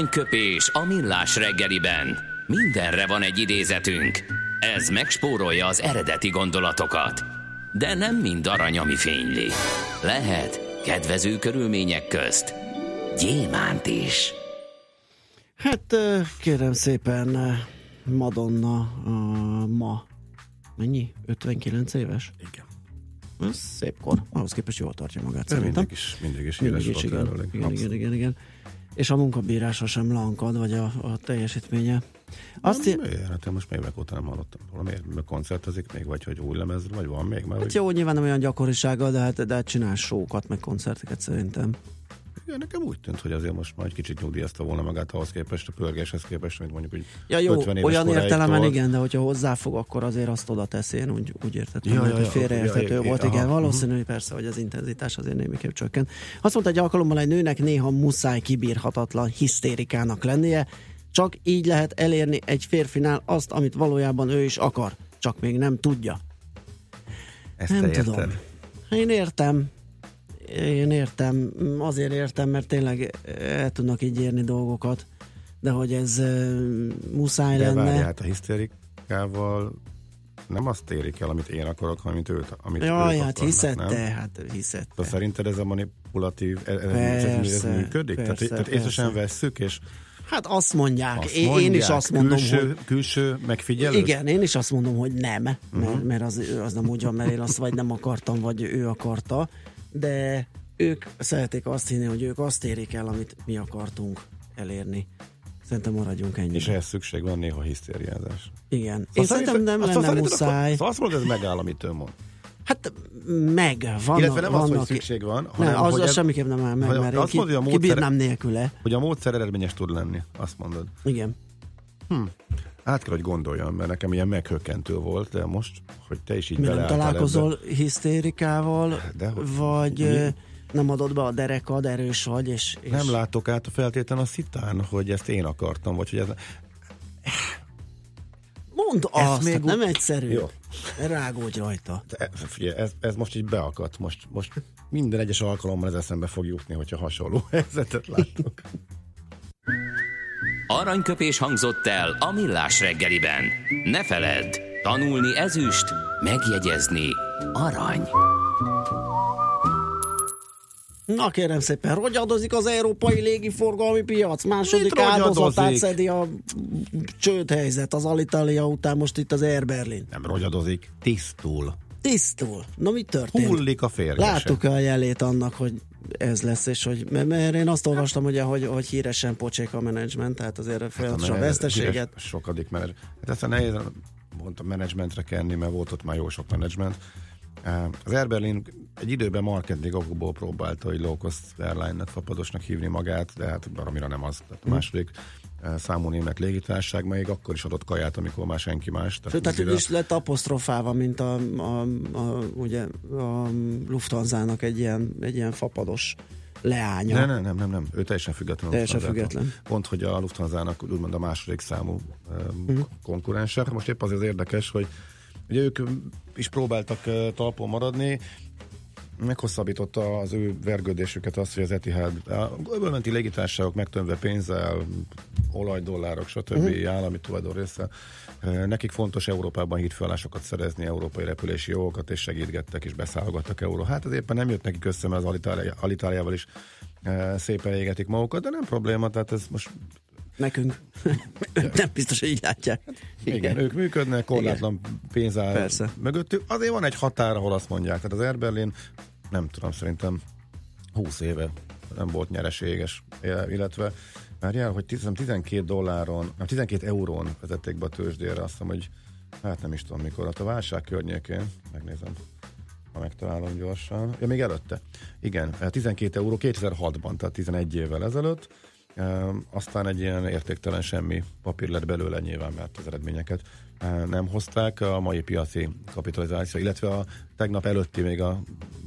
Aranyköpés a millás reggeliben. Mindenre van egy idézetünk. Ez megspórolja az eredeti gondolatokat. De nem mind arany, ami fényli. Lehet kedvező körülmények közt gyémánt is. Hát kérem szépen, Madonna ma mennyi? 59 éves? Igen. Ez szép kor. Ahhoz képest jól tartja magát szerintem. mindig is, mindig is Mindig is, volt igen. Igen, igen, igen, igen. És a munkabírása sem lankad, vagy a, a teljesítménye. Azt nem, miért? Hát én most még évek óta nem hallottam róla. Miért? Koncertezik még, vagy hogy új lemez, vagy van még? Mert, Hát hogy... jó, nyilván nem olyan gyakorisággal, de hát, de hát csinál sókat, meg koncerteket szerintem. Nekem úgy tűnt, hogy azért most már egy kicsit nyugdíjazta volna magát ahhoz képest, a pörgéshez képest, mint mondjuk, hogy Ja jó, 50 éves olyan értelemben tolt. igen, de hogyha hozzáfog, akkor azért azt oda teszi, én úgy, úgy értettem, Ja, ja, hogy félreérthető ja, volt, aha, igen, mhm. valószínű, hogy persze, hogy az intenzitás azért némiképp csökken. Azt mondta egy alkalommal egy nőnek néha muszáj kibírhatatlan hisztérikának lennie, csak így lehet elérni egy férfinál azt, amit valójában ő is akar, csak még nem tudja. Ezt nem tudom. érted? Én értem. Én értem. Azért értem, mert tényleg el tudnak így érni dolgokat, de hogy ez uh, muszáj De lenne. várj, hát a hisztérikával nem azt érik el, amit én akarok, hanem amit őt, amit Jaj, ők hát hiszed nem? te, hát hiszed te. Tehát szerinted ez a manipulatív, ez, Persze, ez működik? persze, tehát, tehát persze. észre sem vesszük, és Hát azt mondják. azt én, mondják, én is azt mondom, külső, hogy... Külső megfigyelő? Igen, én is azt mondom, hogy nem, mert, Mhm. mert az, az nem úgy van, mert én azt vagy nem akartam, vagy ő akarta, de ők szeretik azt hinni, hogy ők azt érik el, amit mi akartunk elérni. Szerintem maradjunk ennyi. És ehhez szükség van néha hisztériázás. Igen. Szóval Én szerintem nem azt lenne szerinted muszáj. Szóval azt mondod, ez megáll, amit ő mond. Hát meg, vannak, Illetve nem az, vannak, hogy szükség van, hanem nem, az, hogy az ez- semmiképp nem áll meg, hanem mert én azt mondja, hogy a módszer- kibírnám nélküle. Hogy a módszer eredményes tud lenni, azt mondod. Igen. Hm. Át kell, hogy gondoljam, mert nekem ilyen meghökkentő volt, de most, hogy te is így Mi nem találkozol ebbe. hisztérikával, Dehogy. vagy Mi? nem adod be a derekad, erős vagy, és, és Nem látok át a feltétlen a szitán, hogy ezt én akartam, vagy hogy ez... mondd Ez azt, még hát nem egyszerű. Jó. Rágódj rajta. Ez, figyelj, ez, ez most így beakadt. Most, most minden egyes alkalommal ez eszembe fog jutni, hogyha hasonló helyzetet látok. Aranyköpés hangzott el a millás reggeliben. Ne feledd, tanulni ezüst, megjegyezni arany. Na kérem szépen, rogyadozik az európai légiforgalmi piac, második Mit áldozatát szedi a csődhelyzet az Alitalia után most itt az Air Berlin. Nem rogyadozik, tisztul. Tisztul. Na mi történt? Hullik a férgese. Láttuk a jelét annak, hogy ez lesz, és hogy, mert- én azt olvastam, ugye, hogy, hogy híresen pocsék a menedzsment, tehát azért folyamatosan Hát a veszteséget. Sokadik menedzs. Hát ezt nehéz mondtam menedzsmentre kenni, mert volt ott már jó sok menedzsment. Eh, Az Air Berlin egy időben marketing okokból próbálta, hogy low cost airline-nek, fapadosnak hívni magát, de hát baromira nem az. Tehát a Hm. második számú német légitársaság, még akkor is adott kaját, amikor már senki más. Sőt, tehát úgy is lett apostrofálva, mint a, a, a, ugye, a Lufthansa-nak egy ilyen, egy ilyen fapados leánya. Nem, nem, nem, nem, nem. Ő teljesen független. Teljesen független. Pont, hogy a Lufthansa-nak úgymond a második számú um, Mhm. konkurense. Most épp azért érdekes, hogy ugye ők is próbáltak uh, talpon maradni, meghosszabbította az ő vergődésüket azt, hogy az Etihad, a öbölmenti légitársaságok megtömve pénzzel, olajdollárok, stb. Uh-huh. állami tulajdon része. Eh, Nekik fontos Európában hídfőállásokat szerezni, európai repülési jogokat, és segítgettek, és beszállgattak euró. Hát ez éppen nem jött nekik össze, mert az Alitáliával is eh, szépen égetik magukat, de nem probléma, tehát ez most Nekünk. nem biztos, hogy így látják. igen, igen ők működnek, korlátlan pénz áll Persze. mögöttük. Azért van egy határ, ahol azt mondják. Tehát az Air Berlin, nem tudom, szerintem 20 éve nem volt nyereséges, illetve várjál, hogy 10 12 dolláron, nem 12 eurón vezették be a tőzsdére, azt hiszem, hogy hát nem is tudom mikor, hát a válság környékén, megnézem. ha megtalálom gyorsan. Ja, még előtte. Igen, eh, 12 euró 2006-ban, tehát 11 évvel ezelőtt. Aztán egy ilyen értéktelen semmi papír lett belőle nyilván, mert az eredményeket nem hozták. A mai piaci kapitalizáció, illetve a tegnap előtti, még a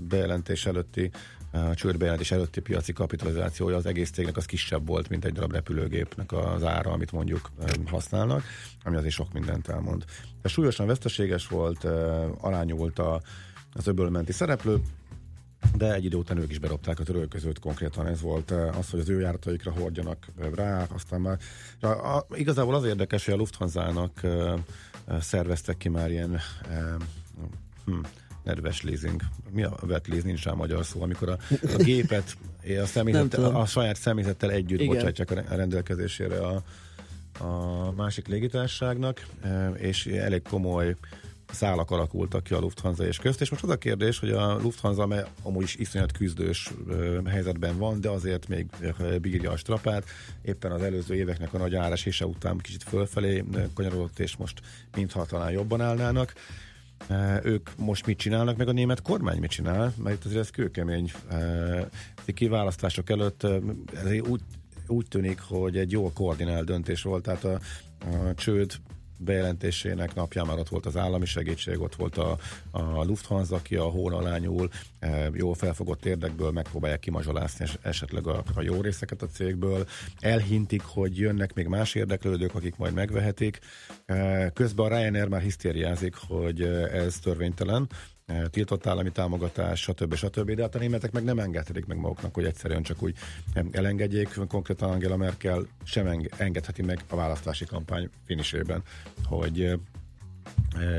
bejelentés előtti a csődbejelentés előtti piaci kapitalizációja az egész cégnek az kisebb volt, mint egy darab repülőgépnek az ára, amit mondjuk használnak, ami azért sok mindent elmond. De súlyosan veszteséges volt, eh, arányult a, az öbölmenti szereplő, de egy idő után ők is berobták a törölközőt, konkrétan ez volt eh, az, hogy az ő járataikra hordjanak eh, rá, aztán már a, a, igazából az érdekes, hogy a Lufthansa-nak eh, eh, szerveztek ki már ilyen eh, hm, nedves leasing. Mi a wet leasing? Nincs rá magyar szó. Amikor a, a gépet a, személyzettel, tudom. a saját személyzettel együtt Igen. bocsátják a re- a rendelkezésére a, a másik légitárságnak, e, és elég komoly szálak alakultak ki a Lufthansa és közt, és most az a kérdés, hogy a Lufthansa, amely amúgy is iszonyat küzdős helyzetben van, de azért még bírja a strapát, éppen az előző éveknek a nagy áresése után kicsit fölfelé kanyarodott, és most mintha talán jobban állnának. Ők most mit csinálnak, meg a német kormány mit csinál, mert azért ez kőkemény kiválasztások előtt ez úgy, úgy tűnik, hogy egy jól koordinált döntés volt, tehát a, a csőd bejelentésének napján már ott volt az állami segítség, ott volt a, a Lufthansa, aki a hón alá nyúl, e, jól felfogott érdekből megpróbálják kimazsolászni es- esetleg a, a jó részeket a cégből. Elhintik, hogy jönnek még más érdeklődők, akik majd megvehetik. E, Közben a Ryanair már hisztériázik, hogy e, ez törvénytelen, tiltott állami támogatás, stb. stb. De hát a németek meg nem engedhetik meg maguknak, hogy egyszerűen csak úgy elengedjék. Konkrétan Angela Merkel sem eng- engedheti meg a választási kampány finisében, hogy e,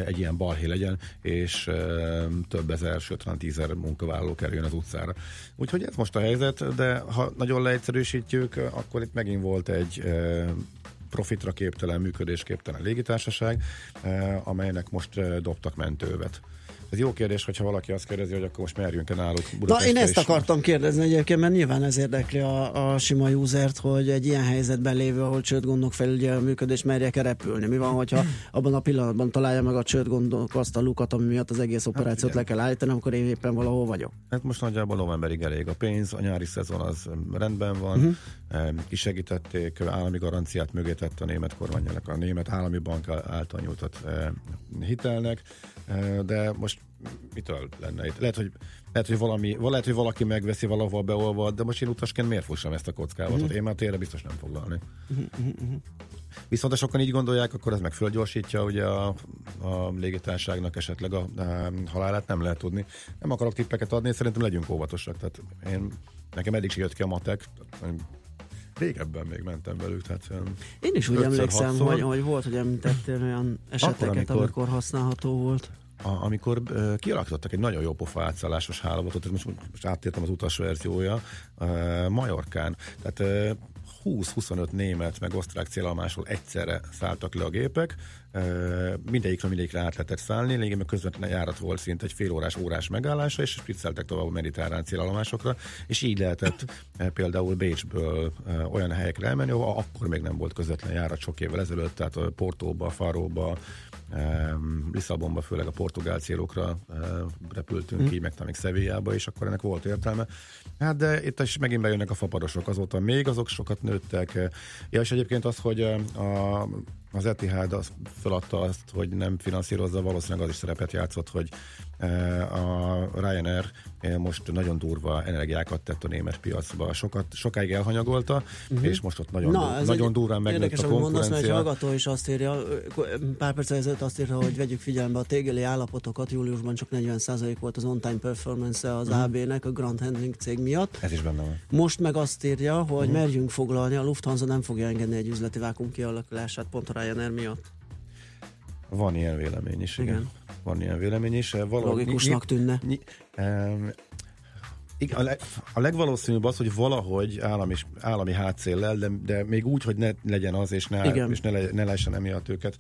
egy ilyen balhé legyen, és több ezer, sőt, talán tízer munkavállaló kerüljön az utcára. Úgyhogy ez most a helyzet, de ha nagyon leegyszerűsítjük, akkor itt megint volt egy profitra képtelen, működésképtelen légitársaság, amelynek most dobtak mentővet. Ez jó kérdés, hogyha valaki azt kérdezi, hogy akkor most merjünk-e náluk Na, Budapestre én ezt is. akartam kérdezni egyébként, mert nyilván ez érdekli a, a sima usert, hogy egy ilyen helyzetben lévő, ahol csődgondok felügyel a működés, merjek-e repülni. Mi van, hogyha abban a pillanatban találja meg a csődgondok azt a lukat, ami miatt az egész operációt igen. le kell állítani, amikor én éppen valahol vagyok. Hát most nagyjából novemberig elég a pénz, a nyári szezon az rendben van, uh-huh. kisegítették, állami garanciát mögé tett a német kormányának, a német állami bank által nyújtott hitelnek, de most mitől lenne itt? Lehet, hogy lehet, hogy, valami, lehet, hogy valaki megveszi valahol beolvad, de most én utasként miért fussam ezt a kockázatot? Mhm. Én már térre biztos nem foglalni. Viszont ha sokan így gondolják, akkor ez meg fölgyorsítja ugye a, a légitárságnak esetleg a, a halálát nem lehet tudni. Nem akarok tippeket adni, szerintem legyünk óvatosak. Tehát én, nekem eddig jött ki a matek. Régebben még mentem velük. Tehát Én is úgy emlékszem, hogy, hogy volt, hogy említettél olyan eseteket, amikor- amikor használható volt. A, amikor uh, kialakítottak egy nagyon jó pofa átszállásos hálózatot, most, most áttértem az utas verziója, uh, Majorkán. Tehát uh, 20-25 német meg osztrák célállomásról egyszerre szálltak le a gépek, mindegyikről mindegyikre át lehetett szállni, lényegében közvetlen járat volt szinte egy fél órás, órás megállása, és spricceltek tovább a mediterrán célállomásokra, és így lehetett például Bécsből olyan helyekre elmenni, ahol akkor még nem volt közvetlen járat sok évvel ezelőtt, tehát Portóba, Faróba, Lisszabonba, főleg a portugál célokra repültünk Hm. ki, meg még Szevillába, és akkor ennek volt értelme. Hát de itt is megint bejönnek a fapadosok, azóta még azok sokat nőttek. Ja, és egyébként az, hogy a, az Etihad az feladta azt, hogy nem finanszírozza, valószínűleg az is szerepet játszott, hogy uh, a Ryanair uh, most nagyon durva energiákat tett a német piacba. Sokat, sokáig elhanyagolta, Mhm. és most ott nagyon, Na, ez nagyon durván megnőtt Érdekes, a amit mondasz, mert egy konkurencia. hallgató is azt írja, pár perc ezelőtt azt írta, hogy vegyük figyelembe a tégeli állapotokat, júliusban csak 40% volt az on-time performance az Mhm. AB-nek a Grand Handling cég miatt. Ez is benne van. Most meg azt írja, hogy Mhm. merjünk foglalni, a Lufthansa nem fogja engedni egy üzleti vákum kialakulását pont a Ryanair miatt. Van ilyen vélemény is, igen. Igen. Van ilyen vélemény is. Valahogy, Logikusnak tűnne. Ny, um, igen, a, leg, a legvalószínűbb az, hogy valahogy állami, állami hátszéllel, de, de még úgy, hogy ne legyen az, és ne, Igen. és ne, le, ne lehessen emiatt őket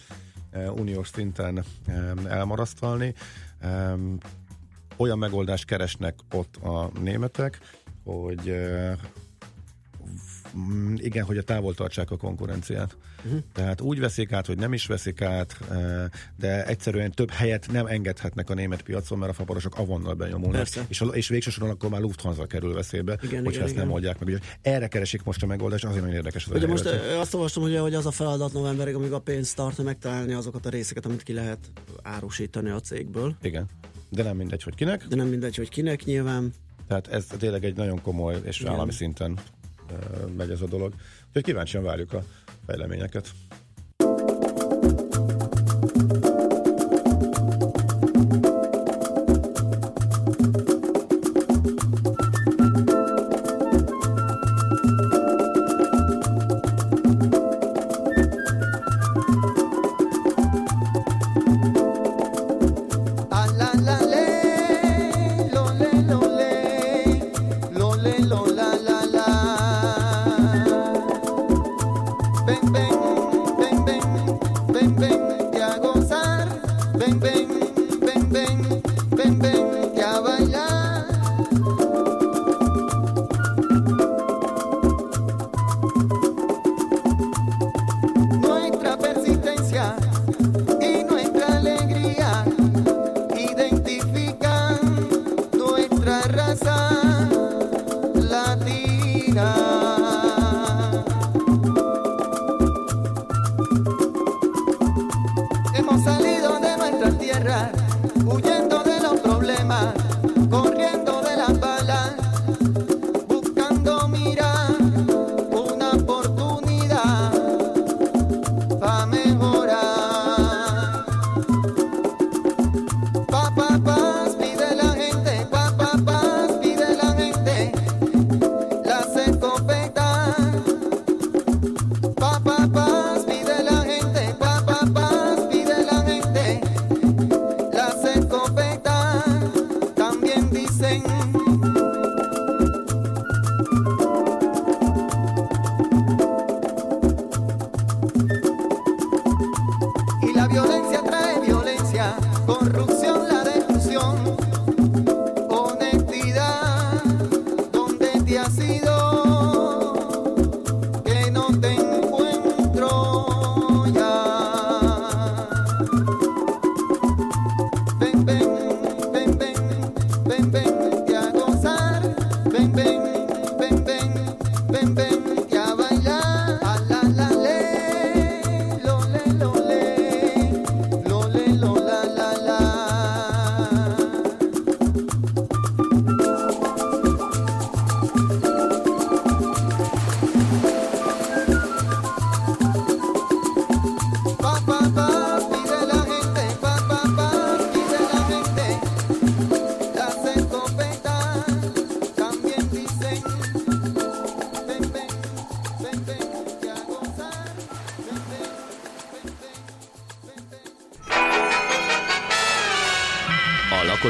uh, uniós szinten um, elmarasztalni. Um, olyan megoldást keresnek ott a németek, hogy mm, igen, hogy a távol tartsák a konkurenciát. Uh-huh. Tehát úgy veszik át, hogy nem is veszik át, eh, de egyszerűen több helyet nem engedhetnek a német piacon, mert a faparosok avonnal benyomulnak. Persze. És, a, és végső soron akkor már Lufthansa kerül veszélybe, Igen, hogyha igen, ezt igen. nem oldják meg. Ugye erre keresik most a megoldást, azért nagyon érdekes az Ugye most helyzet. ö, azt olvastam, ugye, hogy az a feladat novemberig, amíg a pénzt tart, hogy megtalálni azokat a részeket, amit ki lehet árusítani a cégből. Igen. De nem mindegy, hogy kinek. De nem mindegy, hogy kinek nyilván. Tehát ez tényleg egy nagyon komoly és Igen. állami szinten megy ez a dolog. Úgyhogy kíváncsian várjuk a fejleményeket.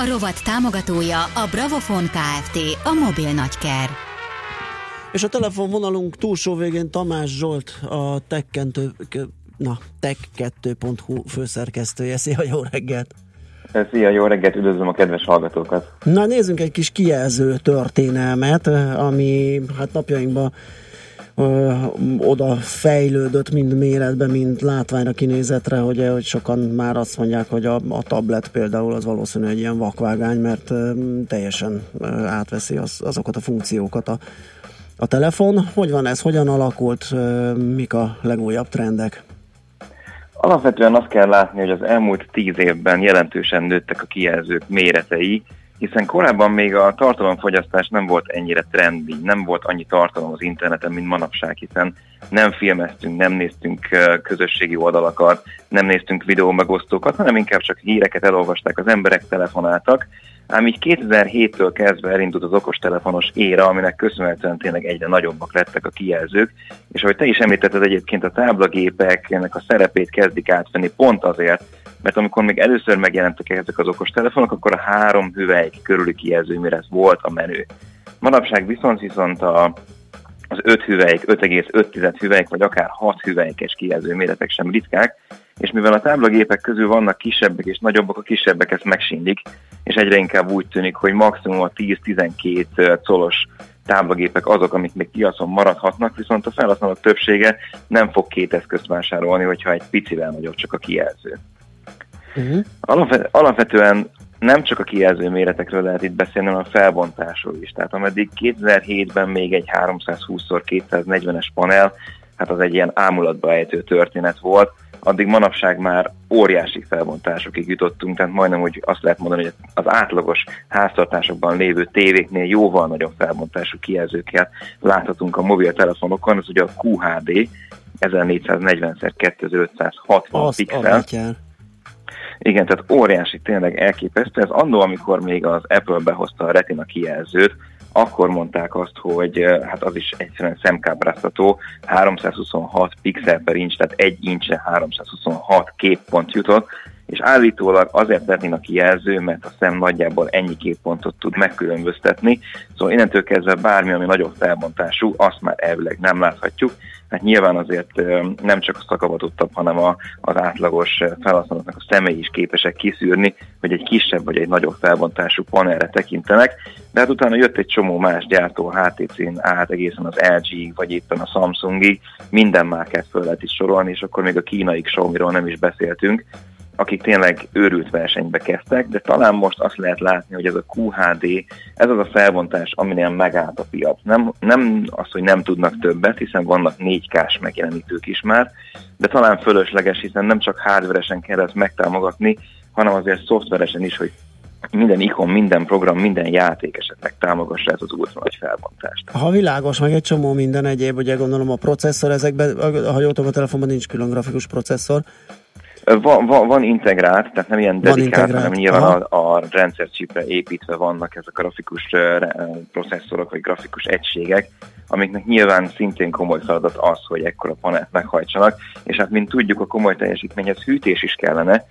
A rovat támogatója a Bravofon Kft. A mobil nagyker. És a telefonvonalunk túlsó végén Tamás Zsolt, a tekkentő, na, tech2.hu főszerkesztője. Szia, jó reggelt! Szia, jó reggelt, üdvözlöm a kedves hallgatókat. Na nézzünk egy kis kijelző történelmet, ami hát napjainkban oda fejlődött mind méretben, mind látványra kinézetre, hogy, hogy sokan már azt mondják, hogy a, a tablet például az valószínűleg egy ilyen vakvágány, mert ö, teljesen ö, átveszi az, azokat a funkciókat a, a telefon. Hogy van ez, hogyan alakult, ö, mik a legújabb trendek? Alapvetően azt kell látni, hogy az elmúlt tíz évben jelentősen nőttek a kijelzők méretei, hiszen korábban még a tartalomfogyasztás nem volt ennyire trendi, nem volt annyi tartalom az interneten, mint manapság, hiszen nem filmeztünk, nem néztünk közösségi oldalakat, nem néztünk videó megosztókat, hanem inkább csak híreket elolvasták az emberek, telefonáltak. Ám így 2007-től kezdve elindult az okostelefonos éra, aminek köszönhetően tényleg egyre nagyobbak lettek a kijelzők, és ahogy te is említetted egyébként a táblagépeknek a szerepét kezdik átvenni pont azért, mert amikor még először megjelentek ezek az okostelefonok, akkor a három hüvelyk körüli kijelzőméret volt a menő. Manapság viszont viszont a, az 5 hüvelyk, 5,5 hüvelyk, vagy akár 6 hüvelykes kijelző méretek sem ritkák, és mivel a táblagépek közül vannak kisebbek és nagyobbak, a kisebbek ezt megsindik, és egyre inkább úgy tűnik, hogy maximum a 10-12 colos táblagépek azok, amik még piacon maradhatnak, viszont a felhasználók többsége nem fog két eszközt vásárolni, hogyha egy picivel nagyobb csak a kijelző. Uh-huh. Alapvet, alapvetően nem csak a kijelző méretekről lehet itt beszélni, hanem a felbontásról is. Tehát ameddig 2007-ben még egy 320x240-es panel, hát az egy ilyen ámulatba ejtő történet volt, addig manapság már óriási felbontásokig jutottunk, tehát majdnem úgy azt lehet mondani, hogy az átlagos háztartásokban lévő tévéknél jóval nagyobb felbontású kijelzőket láthatunk a mobiltelefonokon, ez ugye a QHD 1440x2560 Azt pixel. Igen, tehát óriási, tényleg elképesztő. Ez annó, amikor még az Apple behozta a Retina kijelzőt, akkor mondták azt, hogy hát az is egyszerűen szemkábráztató, 326 pixel per inch, tehát egy incse 326 képpont jutott, és állítólag azért Retina kijelző, mert a szem nagyjából ennyi képpontot tud megkülönböztetni, szóval innentől kezdve bármi, ami nagyobb felbontású, azt már elvileg nem láthatjuk, hát nyilván azért nem csak a szakavatottabb, hanem a, az átlagos felhasználóknak a szemei is képesek kiszűrni, hogy egy kisebb vagy egy nagyobb felbontású panelre tekintenek, de hát utána jött egy csomó más gyártó, a HTC-n át egészen az LG vagy éppen a Samsungig, minden márkát föl lehet is sorolni, és akkor még a kínai Xiaomi-ról nem is beszéltünk, akik tényleg őrült versenybe kezdtek, de talán most azt lehet látni, hogy ez a QHD, ez az a felbontás, aminél megállt a piac. Nem, nem az, hogy nem tudnak többet, hiszen vannak 4K-s megjelenítők is már, de talán fölösleges, hiszen nem csak hardveresen kell ezt megtámogatni, hanem azért szoftveresen is, hogy minden ikon, minden program, minden játék esetleg támogassa ezt az ultra nagy felbontást. Ha világos, meg egy csomó minden egyéb, ugye gondolom a processzor ezekben, ha jól tudom, a telefonban nincs külön grafikus processzor, Van, van, van integrált, tehát nem ilyen dedikált, hanem nyilván aha. a, a rendszercsipre építve vannak ezek a grafikus processzorok, vagy grafikus egységek, amiknek nyilván szintén komoly feladat az, hogy ekkora panelt meghajtsanak, és hát mint tudjuk, a komoly teljesítményhez hűtés is kellene,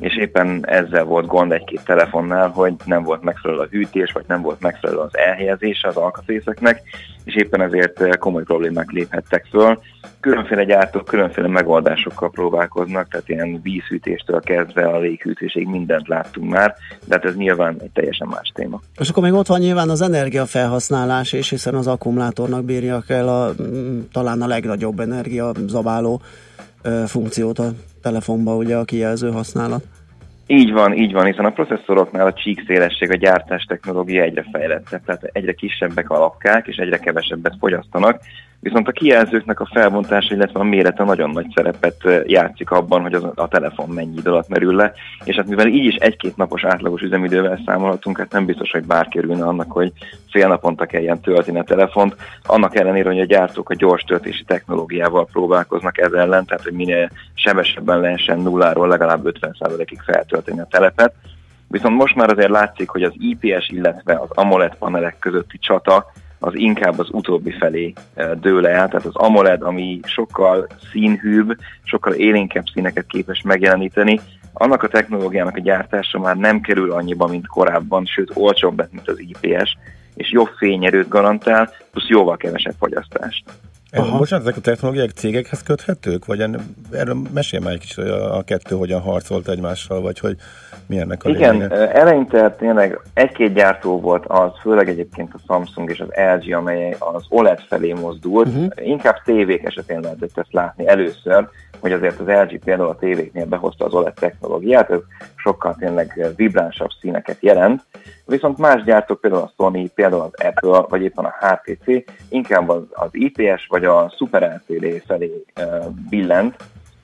és éppen ezzel volt gond egy-két telefonnál, hogy nem volt megfelelő a hűtés, vagy nem volt megfelelő az elhelyezése az alkatrészeknek, és éppen ezért eh, komoly problémák léphettek föl. Különféle gyártók különféle megoldásokkal próbálkoznak, tehát ilyen vízhűtéstől kezdve a léghűtésig mindent láttunk már, de hát ez nyilván egy teljesen más téma. És akkor még ott van nyilván az energiafelhasználás, és hiszen az akkumulátornak bírja el a, mm, talán a legnagyobb energia zabáló ö, funkciót a telefonba, ugye a kijelző használat. Így van, így van, hiszen a processzoroknál a csíkszélesség, a gyártás technológia egyre fejlettebb, tehát egyre kisebbek a lapkák, és egyre kevesebbet fogyasztanak, viszont a kijelzőknek a felbontása, illetve a mérete nagyon nagy szerepet játszik abban, hogy az, a telefon mennyi idő alatt merül le, és hát mivel így is egy-két napos átlagos üzemidővel számolhatunk, hát nem biztos, hogy bár kerülne annak, hogy fél naponta kelljen tölteni a telefont, annak ellenére, hogy a gyártók a gyors töltési technológiával próbálkoznak ez ellen, tehát hogy minél sebesebben lehessen nulláról legalább 50%-ig feltölteni a telepet. Viszont most már azért látszik, hogy az IPS, illetve az AMOLED panelek közötti csata az inkább az utóbbi felé eh, dől el, tehát az AMOLED, ami sokkal színhűbb, sokkal élénkebb színeket képes megjeleníteni, annak a technológiának a gyártása már nem kerül annyiba, mint korábban, sőt olcsóbb mint az IPS, és jobb fényerőt garantál, plusz jóval kevesebb fogyasztást. Aha. Bocsánat, ezek a technológiák cégekhez köthetők? Vagy en- erről mesélj már egy kicsit, hogy a, a kettő hogyan harcolt egymással, vagy hogy mi ennek a Igen, lényege? eleinte tényleg egy-két gyártó volt az, főleg egyébként a Samsung és az LG, amely az OLED felé mozdult. Uh-huh. Inkább tévék esetén lehetett ezt látni először, hogy azért az LG például a tévéknél behozta az OLED technológiát, ez sokkal tényleg vibránsabb színeket jelent. Viszont más gyártók, például a Sony, például az Apple, vagy éppen a HTC, inkább az, az IPS vagy a Super LCD felé billent,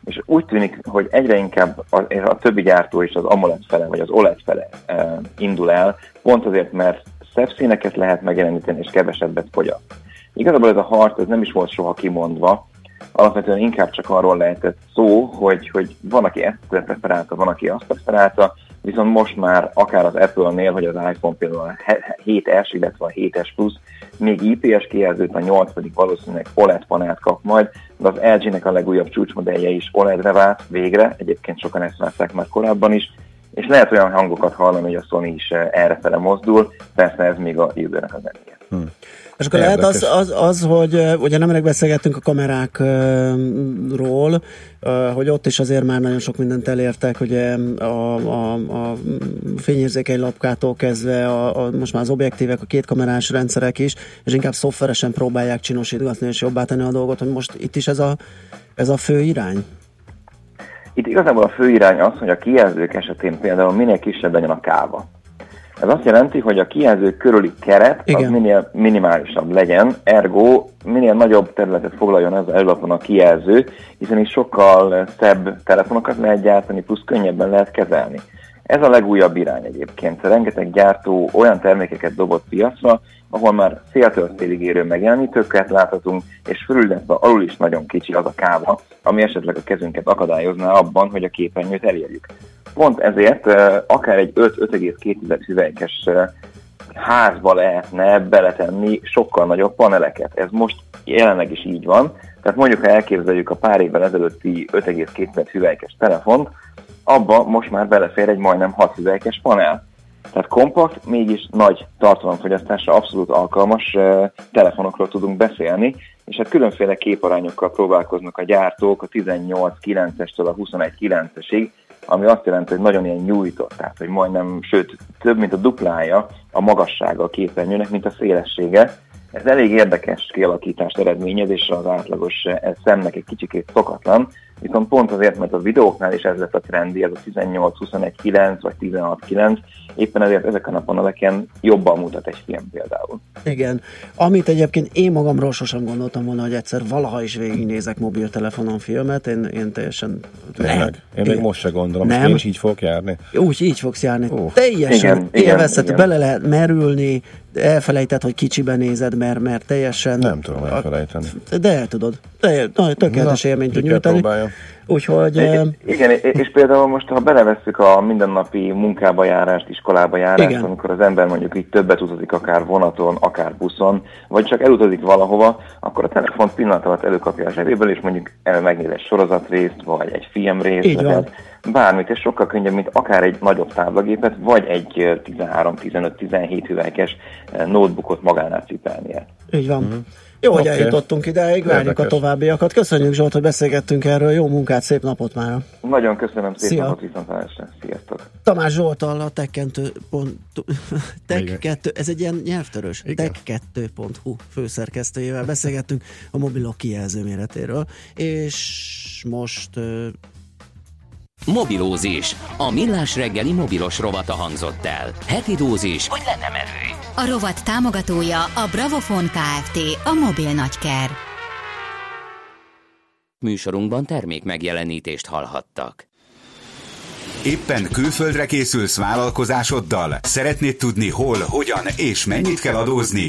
és úgy tűnik, hogy egyre inkább a, a többi gyártó is az AMOLED fele, vagy az OLED fele e, indul el, pont azért, mert szebb színeket lehet megjeleníteni, és kevesebbet fogyaszt. Igazából ez a harc ez nem is volt soha kimondva, alapvetően inkább csak arról lehetett szó, hogy, hogy van, aki ezt preferálta, van, aki azt preferálta, viszont most már akár az Apple-nél, vagy az iPhone például a 7S, illetve a 7S Plus még IPS kijelzőt, a 8 pedig valószínűleg OLED panelt kap majd, de az LG-nek a legújabb csúcsmodellje is OLED-re vált végre, egyébként sokan ezt várták már korábban is, és lehet olyan hangokat hallani, hogy a Sony is eh, errefele mozdul, persze ez még a jövőnek az eléje. Hmm. És akkor lehet az, az, az, hogy ugye nemrég beszélgettünk a kamerákról, hogy ott is azért már nagyon sok mindent elértek, ugye a, a, a fényérzékeny lapkától kezdve a, a, most már az objektívek, a kétkamerás rendszerek is, és inkább szoftveresen próbálják csinosítgatni és jobbá tenni a dolgot, hogy most itt is ez a, ez a fő irány? Itt igazából a fő irány az, hogy a kijelzők esetén például minél kisebb legyen a káva. Ez azt jelenti, hogy a kijelző körüli keret Igen. az minél minimálisabb legyen, ergo minél nagyobb területet foglaljon ez az előlapon a kijelző, hiszen is sokkal szebb telefonokat lehet gyártani, plusz könnyebben lehet kezelni. Ez a legújabb irány egyébként. Rengeteg gyártó olyan termékeket dobott piacra, ahol már széltől szélig érő megjelenítőket láthatunk, és fölül, illetve alul is nagyon kicsi az a káva, ami esetleg a kezünket akadályozná abban, hogy a képernyőt elérjük. Pont ezért akár egy 5-5,2 hüvelykes házba lehetne beletenni sokkal nagyobb paneleket. Ez most jelenleg is így van. Tehát mondjuk, ha elképzeljük a pár évvel ezelőtti 5,2 hüvelykes telefont, abba most már belefér egy majdnem 6 hüvelykes panel. Tehát kompakt, mégis nagy tartalomfogyasztásra abszolút alkalmas telefonokról tudunk beszélni, és hát különféle képarányokkal próbálkoznak a gyártók a 18-9-estől a 21-9-esig, ami azt jelenti, hogy nagyon ilyen nyújtott, tehát hogy majdnem, sőt, több mint a duplája a magassága a képernyőnek, mint a szélessége. Ez elég érdekes kialakítást eredményez, és az átlagos szemnek egy kicsikét szokatlan, viszont pont azért, mert a videóknál is ez lett a trendi, ez a 18-21-9 vagy 16-9, éppen ezért ezeken a paneleken jobban mutat egy film például. Igen, amit egyébként én magamról sosem gondoltam volna, hogy egyszer valaha is végignézek mobiltelefonon filmet, én, én teljesen... Tényleg? Én még most se gondolom, nem. én is így fogok járni. Úgy, így fogsz járni. Uh. Teljesen élvezhető, bele lehet merülni, elfelejtett, hogy kicsiben nézed, mert, mert teljesen... Nem tudom elfelejteni. De el tudod. De, na, tökéletes élményt tud nyújtani. Úgyhogy... Igen, és például most, ha belevesszük a mindennapi munkába járást, iskolába járást, Igen. amikor az ember mondjuk így többet utazik, akár vonaton, akár buszon, vagy csak elutazik valahova, akkor a telefon pillanat alatt előkapja a zsebéből, és mondjuk megnéz egy sorozatrészt, vagy egy filmrészt, vagy bármit, és sokkal könnyebb, mint akár egy nagyobb táblagépet, vagy egy 13-15-17 hüvelykes notebookot magánál cipelnie. Így van. Mm-hmm. Jó, okay. hogy eljutottunk ideig, várjuk Érdekes. a továbbiakat. Köszönjük Zsolt, hogy beszélgettünk erről. Jó munkát, szép napot már. Nagyon köszönöm, szép Szia. napot viszontlátásra. Sziasztok. Tamás Zsoltal a Tech2. Tech2, ez egy ilyen nyelvtörös. Tech2.hu főszerkesztőjével beszélgettünk a mobilok kijelző méretéről. És most Mobilózis. A millás reggeli mobilos rovata hangzott el. Heti dózis, hogy lenne merő. A rovat támogatója a Bravofon Kft. A mobil nagyker. Műsorunkban termék megjelenítést hallhattak. Éppen külföldre készülsz vállalkozásoddal? Szeretnéd tudni hol, hogyan és mennyit kell adózni?